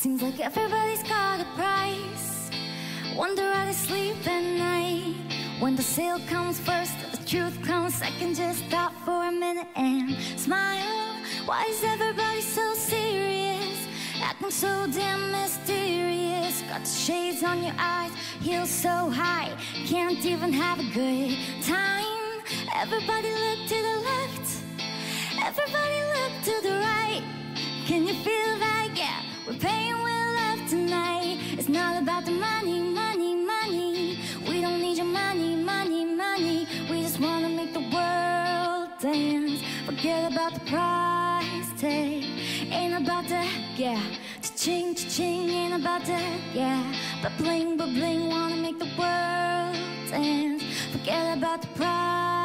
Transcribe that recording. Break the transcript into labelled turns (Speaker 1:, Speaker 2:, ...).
Speaker 1: Seems like everybody's got a price. Wonder how they sleep at night. When the sale comes first, the truth comes second. Just stop for a minute and smile. Why is everybody so serious? Acting so damn mysterious. Got the shades on your eyes, heels so high. Can't even have a good time. Everybody look to the left. Everybody look to the right. Can you feel about the money, money, money. We don't need your money, money, money. We just wanna make the world dance. Forget about the price tag. Ain't about the, yeah. Cha-ching, cha-ching, ain't about that, yeah. But bling, but bling, wanna make the world dance. Forget about the price.